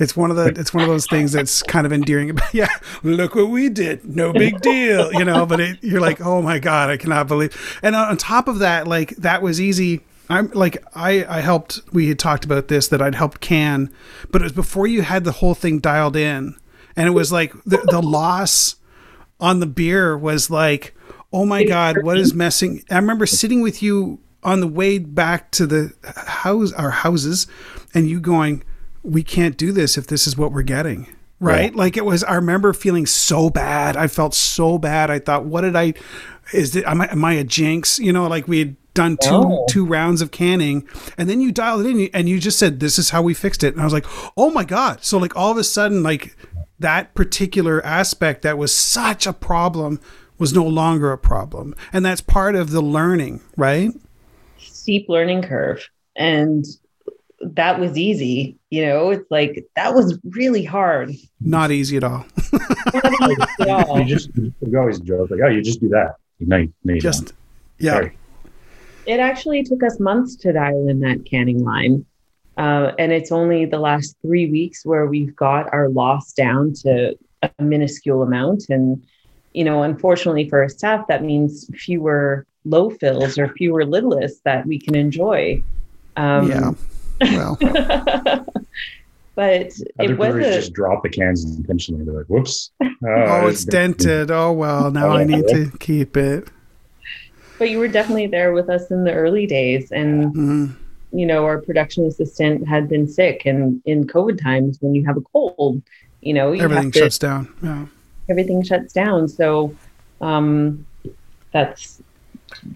It's one of the it's one of those things that's kind of endearing. yeah, look what we did. No big deal, you know. But it, you're like, oh my god, I cannot believe. And on top of that, like that was easy. I'm like I I helped. We had talked about this that I'd helped can, but it was before you had the whole thing dialed in, and it was like the the loss on the beer was like, oh my god, what is messing? I remember sitting with you on the way back to the house, our houses, and you going, we can't do this if this is what we're getting. Right? Yeah. Like it was, I remember feeling so bad. I felt so bad. I thought, what did I, is it, am I, am I a jinx? You know, like we had done two, oh. two rounds of canning and then you dialed it in and you just said, this is how we fixed it. And I was like, oh my God. So like all of a sudden, like that particular aspect that was such a problem was no longer a problem. And that's part of the learning, right? Steep learning curve. And that was easy. You know, it's like that was really hard. Not easy at all. easy at all. You just we always joke like, oh, you just do that. No, no just don't. yeah. Sorry. It actually took us months to dial in that canning line. Uh, and it's only the last three weeks where we've got our loss down to a minuscule amount. And, you know, unfortunately for our staff, that means fewer low fills or fewer lidless that we can enjoy. Um, yeah. Well, but Other it was a, just drop the cans intentionally. They're like, "Whoops! Oh, oh it's dented. Oh well, now I need to keep it." But you were definitely there with us in the early days, and mm-hmm. you know our production assistant had been sick, and in COVID times, when you have a cold, you know you everything to, shuts down. Yeah, everything shuts down. So, um, that's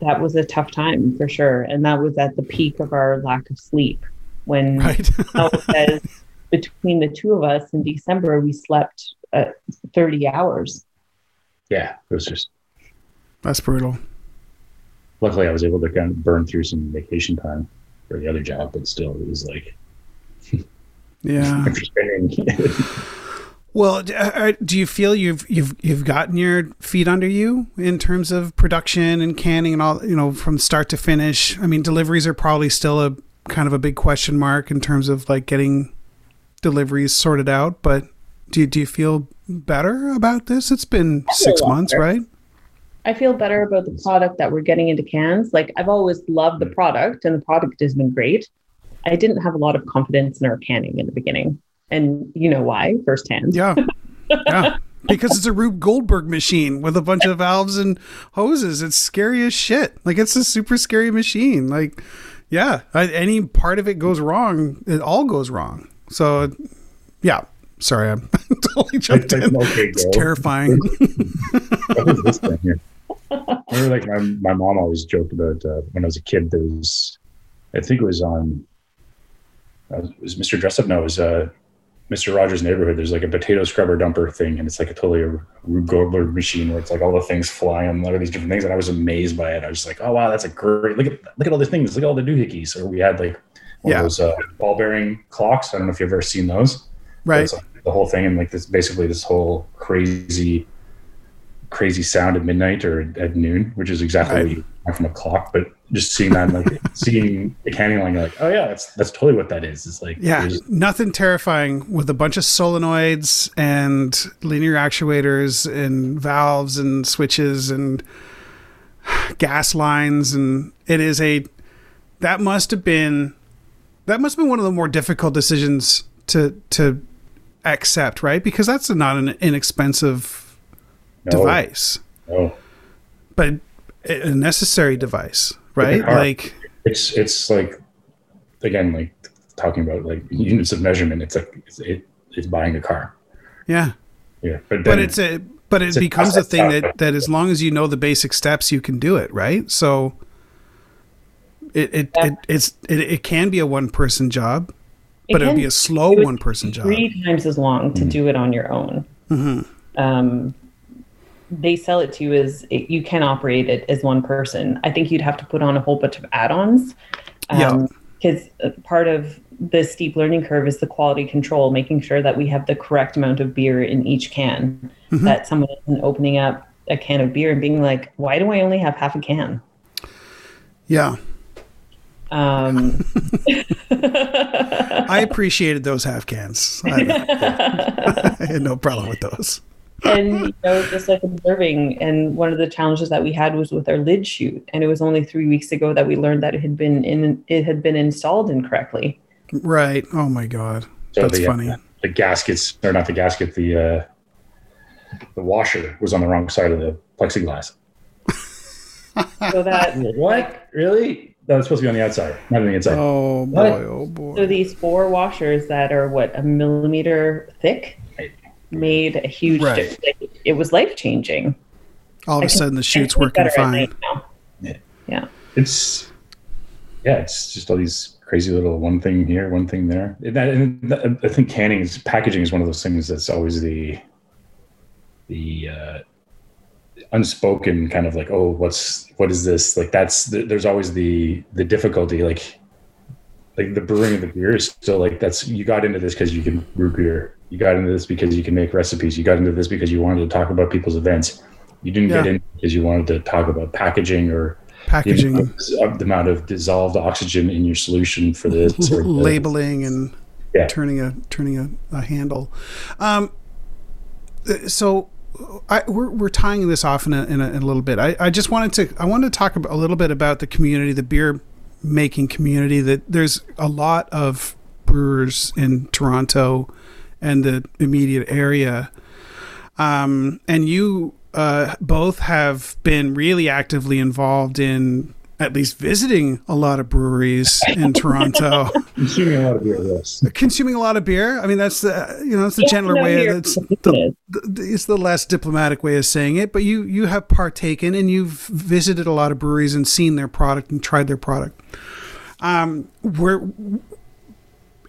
that was a tough time for sure, and that was at the peak of our lack of sleep when right. says between the two of us in December, we slept uh, 30 hours. Yeah, it was just. That's brutal. Luckily, I was able to kind of burn through some vacation time for the other job, but still, it was like. yeah. well, do uh, you feel you've you've you've gotten your feet under you in terms of production and canning and all you know from start to finish? I mean, deliveries are probably still a kind of a big question mark in terms of like getting deliveries sorted out. But do you, do you feel better about this? It's been six months, better. right? I feel better about the product that we're getting into cans. Like I've always loved the mm. product, and the product has been great. I didn't have a lot of confidence in our canning in the beginning, and you know why firsthand. Yeah, yeah. because it's a Rube Goldberg machine with a bunch of valves and hoses. It's scary as shit. Like it's a super scary machine. Like yeah, any part of it goes wrong, it all goes wrong. So, yeah. Sorry, I'm totally jumped in. Okay, it's terrifying. Remember, like my, my mom always joked about uh, when I was a kid. There was, I think it was on, uh, it was Mr. Dressup. No, it was uh, Mr. Rogers' neighborhood, there's like a potato scrubber dumper thing, and it's like a totally a Rube Goldberg machine where it's like all the things flying on all these different things. And I was amazed by it. I was like, oh wow, that's a great look at look at all the things, look at all the doohickeys. Or we had like one yeah. of those uh, ball bearing clocks. I don't know if you've ever seen those. Right. Like the whole thing and like this basically this whole crazy crazy sound at midnight or at noon, which is exactly right. what you from a clock, but just seeing that, like seeing the canning line, you're like, oh yeah, that's that's totally what that is. It's like yeah, nothing terrifying with a bunch of solenoids and linear actuators and valves and switches and gas lines, and it is a that must have been that must have been one of the more difficult decisions to to accept, right? Because that's not an inexpensive no. device. No. But a necessary device, right? Like it's it's like again, like talking about like units of measurement. It's like it's, it, it's buying a car. Yeah. Yeah, but, but it's a but it becomes a, a thing that that as long as you know the basic steps, you can do it, right? So. It it, yeah. it it's it, it can be a one person job, but it would be a slow one person job. Three times as long to mm-hmm. do it on your own. Mm-hmm. Um, they sell it to you as it, you can operate it as one person. I think you'd have to put on a whole bunch of add-ons. Um, yeah. Because uh, part of the steep learning curve is the quality control, making sure that we have the correct amount of beer in each can. Mm-hmm. That someone isn't opening up a can of beer and being like, "Why do I only have half a can?" Yeah. Um, I appreciated those half cans. I, I had no problem with those. And you know, just like observing. And one of the challenges that we had was with our lid chute, and it was only three weeks ago that we learned that it had been in it had been installed incorrectly. Right. Oh my god. So That's the, uh, funny. the gaskets, or not the gasket, the uh, the washer was on the wrong side of the plexiglass. So that What? Really? That was supposed to be on the outside, not on the inside. Oh boy. What? Oh boy. so these four washers that are what a millimeter thick made a huge. Right. difference. Like, it was life changing. All of a sudden, the chute's working fine. Yeah, it's yeah, it's just all these crazy little one thing here, one thing there. And That, and that- I think canning is packaging is one of those things that's always the the uh, unspoken kind of like, oh, what's what is this? Like that's there's always the the difficulty. Like like the brewing of the beer is still like that's you got into this because you can brew beer. You got into this because you can make recipes. You got into this because you wanted to talk about people's events. You didn't get in because you wanted to talk about packaging or the Packaging, amount of- the amount of dissolved oxygen in your solution for this or the- labeling, and Yeah. turning a turning a, a handle. Um, uh, so I, we're, we're tying this off in a, in a, in a little bit. I, I just wanted to I wanted to talk about, a little bit about the community, the beer making community. That there's a lot of brewers in Toronto and the immediate area, um, and you uh, both have been really actively involved in at least visiting a lot of breweries in Toronto consuming a lot of beer. Yes, consuming a lot of beer. I mean, that's the you know that's the Yeah, gentler no, way. you're- That's the, the, it's the less diplomatic way of saying it. But you you have partaken and you've visited a lot of breweries and seen their product and tried their product. Um, where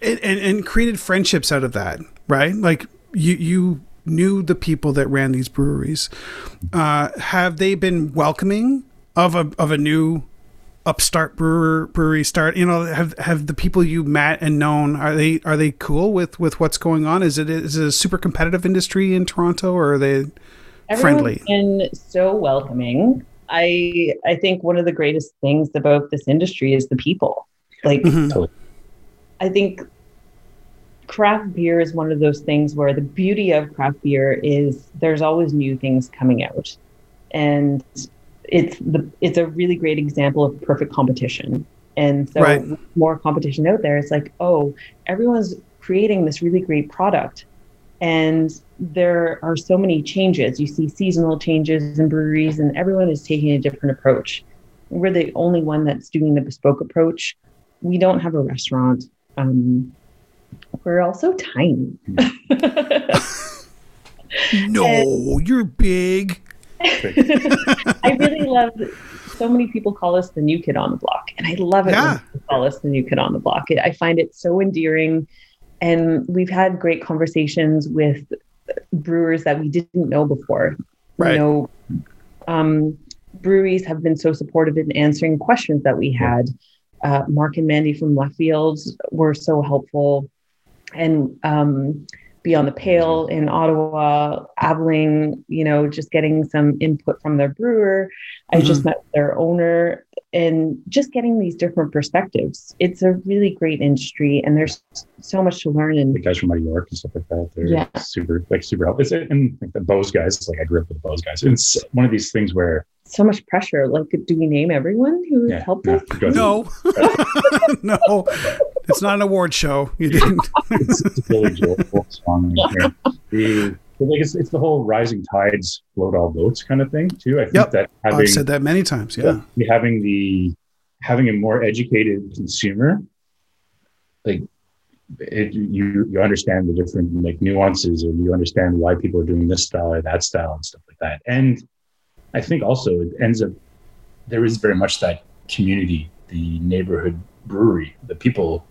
and, and, and created friendships out of that, right? Like you you knew the people that ran these breweries. Uh, have they been welcoming of a of a new upstart brewer brewery start? You know, have have the people you met and known are they are they cool with with what's going on? Is it is it a super competitive industry in Toronto, or are they friendly? Everyone's been so welcoming. I I think one of the greatest things about this industry is the people. Like Mhm. I think craft beer is one of those things where the beauty of craft beer is there's always new things coming out. And it's the it's a really great example of perfect competition. And so Right. more competition out there, it's like, oh, everyone's creating this really great product. And there are so many changes. You see seasonal changes in breweries, and everyone is taking a different approach. We're the only one that's doing the bespoke approach. We don't have a restaurant. Um, we're also tiny. No, you're big. I really love so many people call us the new kid on the block, and I love it Yeah. when people call us the new kid on the block. I find it so endearing, and we've had great conversations with brewers that we didn't know before. Right. You know, um, breweries have been so supportive in answering questions that we had. Uh, Mark and Mandy from Left Field were so helpful, and um, Beyond the Pale in Ottawa, Aveling, you know, just getting some input from their brewer. I just met their owner and just getting these different perspectives. It's a really great industry and there's so much to learn the and guys from Muddy York and stuff like that. They're Yeah. super like super helpful. It's, and like the Bose guys, it's like I grew up with the Bose guys. It's one of these things where so much pressure. Like, do we name everyone who yeah, helped no, us? No, no, it's not an award show. You didn't. it's, it's Billy Joel song. in. The like it's, it's the whole rising tides float all boats kind of thing too. I think Yep. that having I've said that many times. Yeah. yeah, having the having a more educated consumer, like it, you you understand the different like nuances, or you understand why people are doing this style or that style and stuff like that. And I think also it ends up there is very much that community, the neighborhood brewery, the people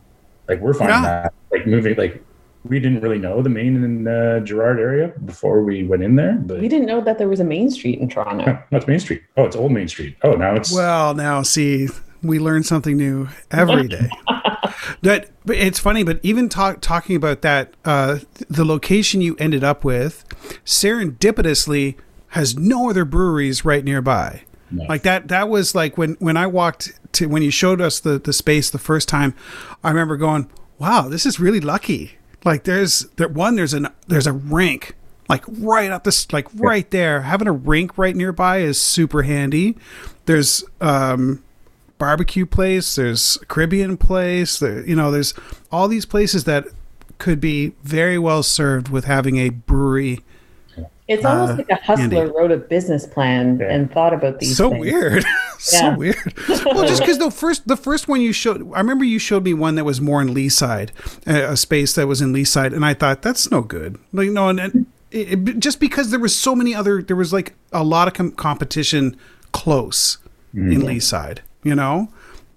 like we're finding Yeah. that like moving like. We didn't really know the Main and uh, Gerrard area before we went in there, but We didn't know that there was a main street in Toronto. no, that's Main Street. Oh, it's Old Main Street. Oh, now it's Well, now see, we learn something new every day. that but it's funny, but even talk, talking about that, uh, the location you ended up with, serendipitously has no other breweries right nearby. Yeah. Like that that was like when when I walked to when you showed us the the space the first time, I remember going, "Wow, this is really lucky." Like there's there one there's an there's a rink like right up this like right there. Having a rink right nearby is super handy. There's um barbecue place, there's Caribbean place, there you know, there's all these places that could be very well served with having a brewery. It's almost Uh, like a hustler Andy. wrote a business plan Yeah. and thought about these. so things. weird so weird well just because the first the first one you showed i remember you showed me one that was more in leaside a, a space that was in leaside and i thought that's no good like no and, and it, it- just because there was so many other there was like a lot of com- competition close in leaside you know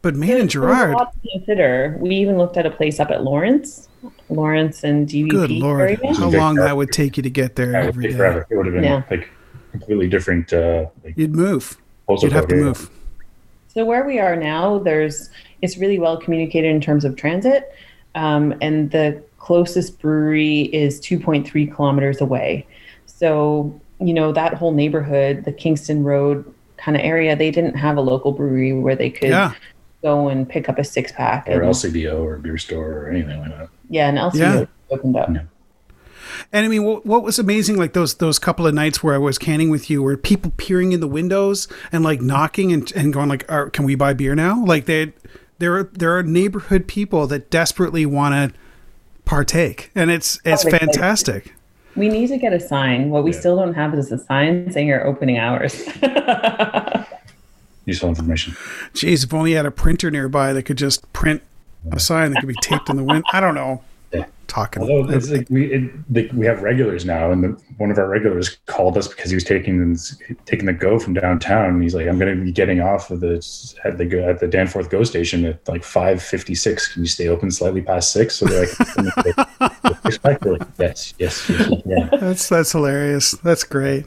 but man There- and a gerrard lot to consider. We even looked at a place up at Lawrence, Lawrence and DVP. good lord area. how long that would take you to get there That would every take day forever. It would have been Yeah. like completely different. Uh, like you'd move you'd have to code, yeah. move So where we are now, there's it's really well communicated in terms of transit, um, and the closest brewery is 2.3 kilometers away. So you know that whole neighborhood, the Kingston Road kind of area, they didn't have a local brewery where they could yeah go and pick up a six pack. or and, LCBO or beer store or anything like that. yeah, and LCBO Yeah. opened up. Yeah. And I mean, what, what was amazing, like those those couple of nights where I was canning with you, were people peering in the windows and like knocking and, and going like, "Are- "Can we buy beer now?" Like they, there are there are neighborhood people that desperately want to partake, and it's it's Oh, they- fantastic. We need to get a sign. What we Yeah. still don't have is a sign saying our opening hours. Useful information. Jeez, if only you had a printer nearby that could just print a sign that could be taped in the wind. I don't know. Yeah. Talking. Although it's like we it, like we have regulars now, and the, one of our regulars called us because he was taking taking the go from downtown. And he's like, "I'm going to be getting off of the at the at the Danforth Go station at like 5:56. Can you stay open slightly past six so that I can like, yes, yes, yes, yeah." That's that's hilarious. That's great.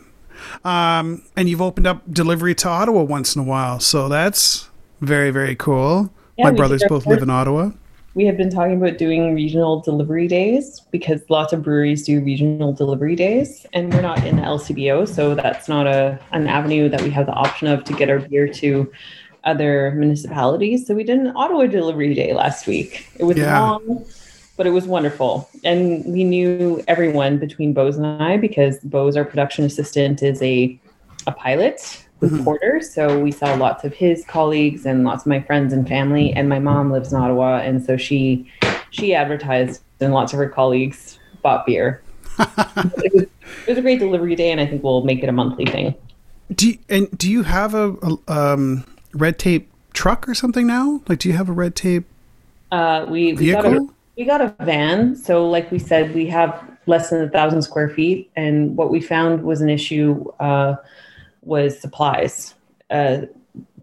Um, and you've opened up delivery to Ottawa once in a while, so that's very very cool. Yeah, My brothers both live in Ottawa. we have been talking about doing regional delivery days because lots of breweries do regional delivery days and we're not in the LCBO so that's not a an avenue that we have the option of to get our beer to other municipalities so we did an Ottawa delivery day last week it was Yeah. long but it was wonderful and we knew everyone between Bose and I because Bose our production assistant is a a pilot with Mhm. Porter. So we saw lots of his colleagues and lots of my friends and family. And my mom lives in Ottawa, and so she she advertised, and lots of her colleagues bought beer. it, was, it was a great delivery day, and I think we'll make it a monthly thing. Do you, and do you have a, a um, red tape truck or something now? Like, do you have a red tape Uh, we we vehicle? We got a van. So like we said, we have less than a thousand square feet, and what we found was an issue uh, was supplies, uh,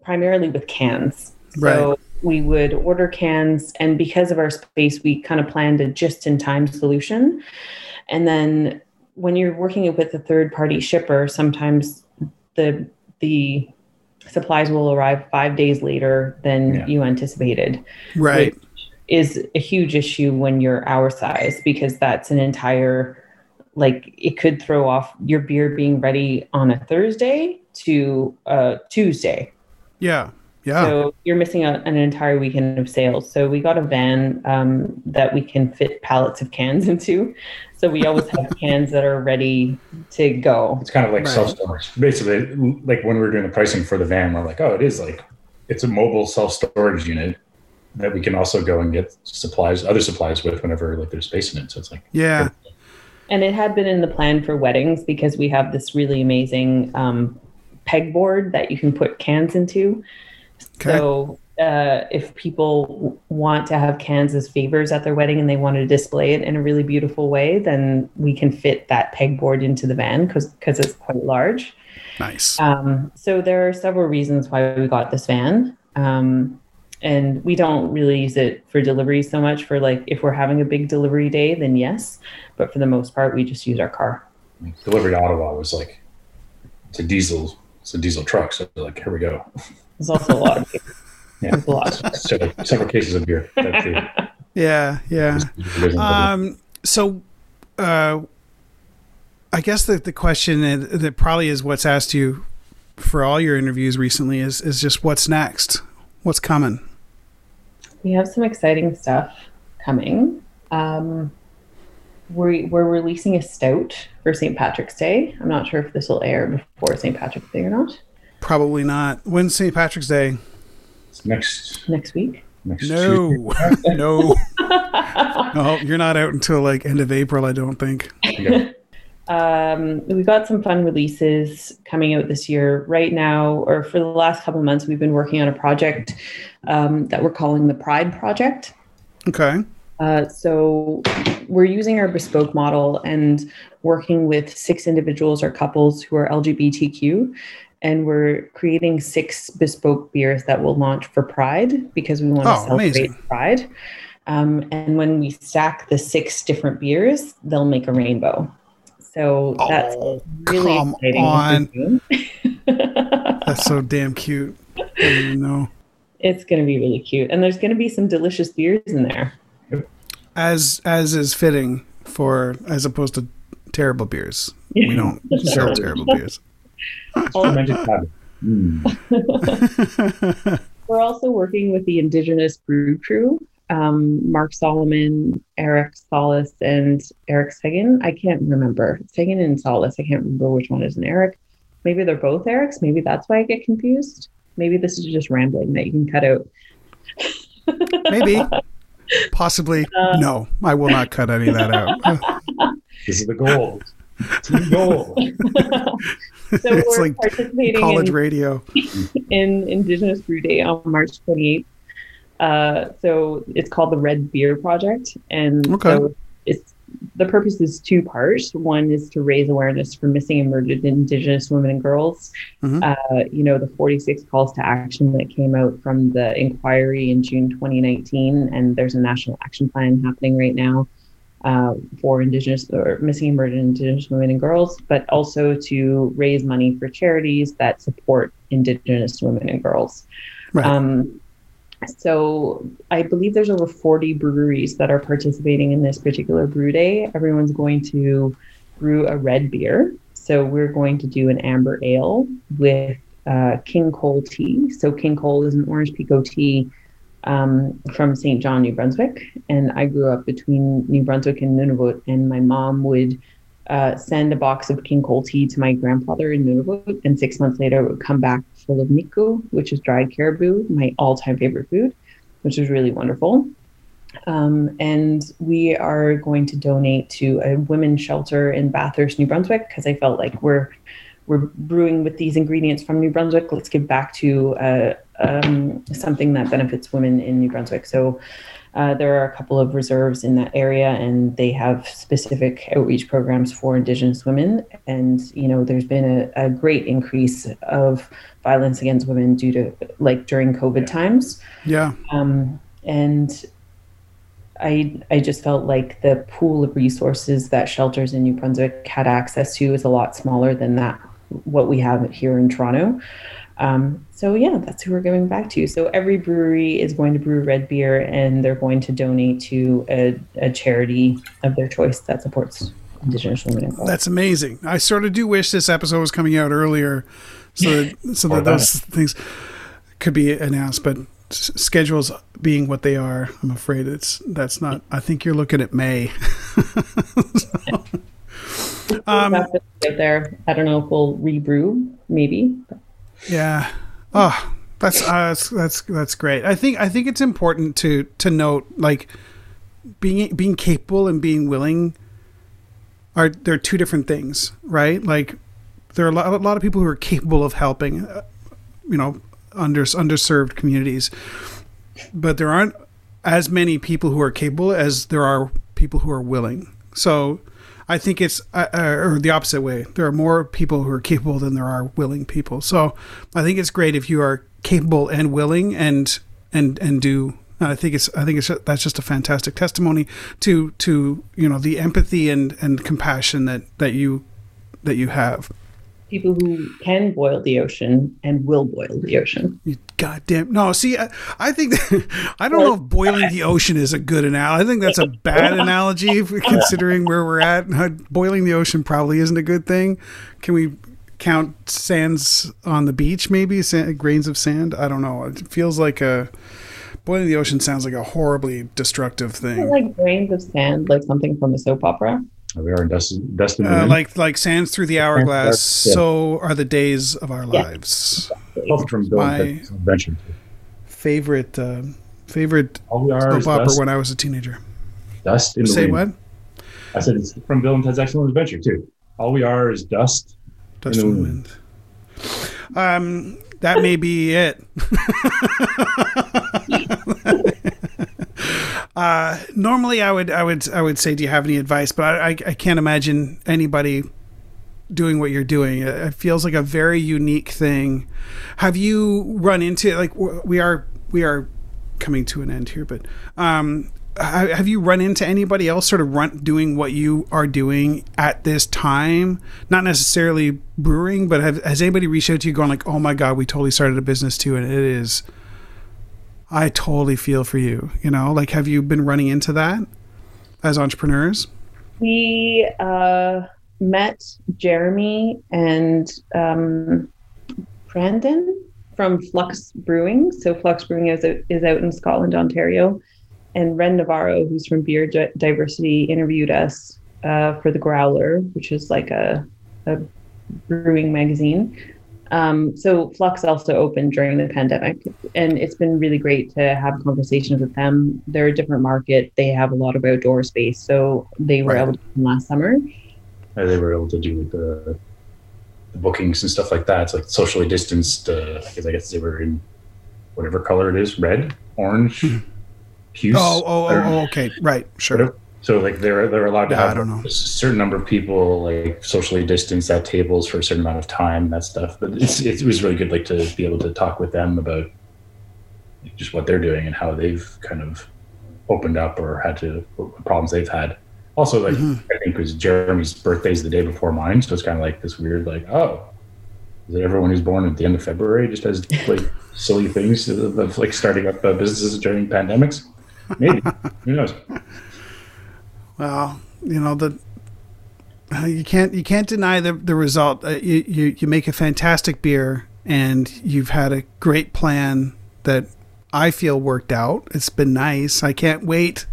primarily with cans. So Right. we would order cans, and because of our space, we kind of planned a just-in-time solution. And then when you're working with a third-party shipper, sometimes the the supplies will arrive five days later than Yeah. you anticipated Right. Is a huge issue when you're our size because that's an entire like it could throw off your beer being ready on a Thursday to uh Tuesday. Yeah. Yeah. So you're missing a, an entire weekend of sales. So we got a van um, that we can fit pallets of cans into. So we always have cans that are ready to go. It's kind of like Right. self storage. Basically, like when we were doing the pricing for the van, we're like, oh, it is like it's a mobile self storage unit that we can also go and get supplies, other supplies with whenever like there's space in it. So it's like, yeah. And it had been in the plan for weddings because we have this really amazing um, pegboard that you can put cans into. Okay. So uh, if people want to have cans as favors at their wedding and they want to display it in a really beautiful way, then we can fit that pegboard into the van because it's quite large. Nice. Um, so there are several reasons why we got this van. Um, and we don't really use it for delivery so much for like if we're having a big delivery day, then yes. But for the most part, we just use our car. delivery to Ottawa was like it's a diesel, it's a diesel truck. So like, here we go. There's also a lot of beer. Yeah, There's a lot. so like, several cases of beer. Yeah. Yeah. Um, so, uh, I guess the, the question that, that probably is what's asked you for all your interviews recently is is just what's next, what's coming. We have some exciting stuff coming. Um, we, we're releasing a stout for St. Patrick's Day. I'm not sure if this will air before St. Patrick's Day or not. Probably not. When's St. Patrick's Day? It's next Next week. next No, no, no. You're not out until like end of April, I don't think. Yeah. Um, we've got some fun releases coming out this year. Right now, or for the last couple months, we've been working on a project um, that we're calling the Pride Project. Okay. Uh, so we're using our bespoke model and working with six individuals or couples who are LGBTQ. And we're creating six bespoke beers that will launch for Pride because we want to Oh, celebrate amazing. Pride. Um, and when we stack the six different beers, they'll make a rainbow. So that's Oh, really come exciting. on. That's so damn cute. I don't know. It's going to be really cute. And there's going to be some delicious beers in there. As as is fitting for as opposed to terrible beers. We don't sell terrible beers. Fermented cabbage. Mm. We're also working with the Indigenous Brew Crew, um, Mark Solomon, Eric Solis, and Eric Sagan. I can't remember. Sagan and Solis. I can't remember which one is an Eric. Maybe they're both Erics. Maybe that's why I get confused. Maybe this is just rambling that you can cut out. Maybe. Possibly. no, I will not cut any of that out. This is the goal. Team goal. So It's we're like participating College in radio. in Indigenous Brew Day on March 28th. Uh, so it's called the Red Beer Project, and Okay. so it's the purpose is two parts. One is to raise awareness for missing and murdered Indigenous women and girls. Mhm. Uh, you know, the 46 calls to action that came out from the inquiry in June 2019, and there's a national action plan happening right now uh, for Indigenous or missing and murdered Indigenous women and girls, but also to raise money for charities that support Indigenous women and girls. Right. Um, so I believe there's over 40 breweries that are participating in this particular brew day. Everyone's going to brew a red beer. So we're going to do an amber ale with uh, King Cole tea. So King Cole is an orange pekoe tea um, from St. John, New Brunswick. And I grew up between New Brunswick and Nunavut, and my mom would uh, send a box of King Cole tea to my grandfather in Nunavut, and six months later would come back full of nikku, which is dried caribou, my all-time favorite food, which was really wonderful. Um, and we are going to donate to a women's shelter in Bathurst, New Brunswick, because I felt like we're we're brewing with these ingredients from New Brunswick. Let's give back to uh, um, something that benefits women in New Brunswick. So uh, there are a couple of reserves in that area, and they have specific outreach programs for Indigenous women. And you know, there's been a, a great increase of violence against women due to like during COVID times. Yeah. Um, and I I just felt like the pool of resources that shelters in New Brunswick had access to is a lot smaller than that what we have here in Toronto. Um, so yeah, that's who we're giving back to. So every brewery is going to brew red beer, and they're going to donate to a, a charity of their choice that supports Indigenous women. That's amazing. I sort of do wish this episode was coming out earlier, so that, so that those things could be announced. But s- schedules being what they are, I'm afraid it's that's not. I think you're looking at May. um, out there. I don't know if we'll rebrew, maybe. Yeah. Oh, that's uh, that's that's that's great. I think I think it's important to to note like being being capable and being willing are they're two different things, right? Like there are a lot, a lot of people who are capable of helping, uh, you know, under underserved communities, but there aren't as many people who are capable as there are people who are willing. So I think it's uh, uh, or the opposite way. There are more people who are capable than there are willing people. So I think it's great if you are capable and willing and and and do. I think it's I think it's that's just a fantastic testimony to to you know the empathy and and compassion that that you that you have. People who can boil the ocean and will boil the ocean. Goddamn no. See, I, I think I don't know if boiling the ocean is a good analogy. I think that's a bad analogy considering where we're at. Boiling the ocean probably isn't a good thing. Can we count sands on the beach, maybe sand, grains of sand. I don't know. It feels like a boiling the ocean sounds like a horribly destructive thing. Like grains of sand, like something from a soap opera. We are in dust, dust uh, like like sands through the hourglass. Yeah. So are the days of our yeah. lives. From My adventure. favorite uh, favorite soap opera when I was a teenager. Dust in the Say wind. what? I said it's from Bill and Ted's Excellent Adventure too. All we are is dust. Dust in the wind. wind. Um, that may be it. uh, normally, I would, I would, I would say, do you have any advice? But I, I, I can't imagine anybody doing what you're doing. It feels like a very unique thing. Have you run into like we are, we are coming to an end here, but um, have you run into anybody else sort of run doing what you are doing at this time? Not necessarily brewing, but have, has anybody reached out to you going like, "Oh my god, we totally started a business too, and it is." I totally feel for you. You know, like have you been running into that as entrepreneurs? We uh, met Jeremy and um, Brandon from Flux Brewing. So Flux Brewing is, is out in Scotland, Ontario and Ren Navarro, who's from Beer Diversity, interviewed us uh, for the Growler, which is like a, a brewing magazine. Um, so Flux also opened during the pandemic, and it's been really great to have conversations with them. They're a different market; they have a lot of outdoor space, so they were right. able to come last summer. And they were able to do the, the bookings and stuff like that. It's like socially distanced. Uh, I guess I guess they were in whatever color it is, red, orange. Hmm. Puce. Oh, oh, oh, oh, okay, right, sure. So like they're they're allowed to yeah, have a certain number of people like socially distanced at tables for a certain amount of time, that stuff. But it's, it was really good like to be able to talk with them about just what they're doing and how they've kind of opened up or had to problems they've had. Also, like mm-hmm. I think it was Jeremy's birthday's the day before mine, so it's kind of like this weird like oh, is it everyone who's born at the end of February just has like silly things of, of like starting up uh, businesses during pandemics? Maybe. Who knows? Well, you know the uh, you can't you can't deny the the result. Uh, you, you you make a fantastic beer, and you've had a great plan that I feel worked out. It's been nice. I can't wait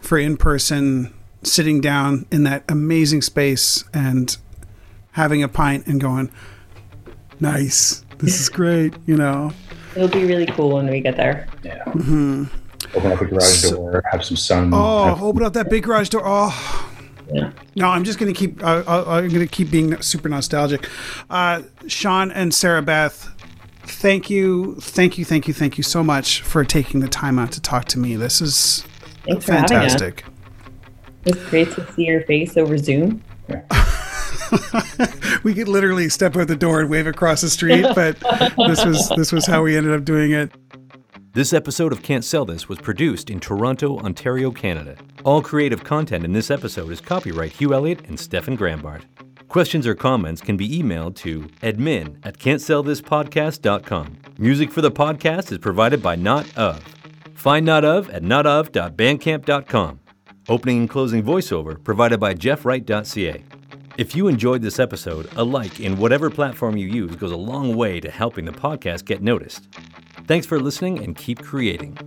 for in person sitting down in that amazing space and having a pint and going, nice. This is great. You know, it'll be really cool when we get there. Yeah. Mm-hmm open up a garage so, door, have some sun. Oh, have, open up that big garage door. Oh. Yeah. No, I'm just gonna keep. Uh, I'm gonna keep being super nostalgic. Uh, Sean and Sarah Beth, thank you, thank you, thank you, thank you so much for taking the time out to talk to me. This is Thanks fantastic. It's great to see your face over Zoom. Yeah. we could literally step out the door and wave across the street, but this was this was how we ended up doing it. This episode of Can't Sell This was produced in Toronto, Ontario, Canada. All creative content in this episode is copyright Hugh Elliott and Stefan Grambard. Questions or comments can be emailed to admin at can'tsellthispodcast.com. Music for the podcast is provided by Not Of. Find Not Of at notof.bandcamp.com. Opening and closing voiceover provided by jeffwright.ca. If you enjoyed this episode, a like in whatever platform you use goes a long way to helping the podcast get noticed. Thanks for listening and keep creating.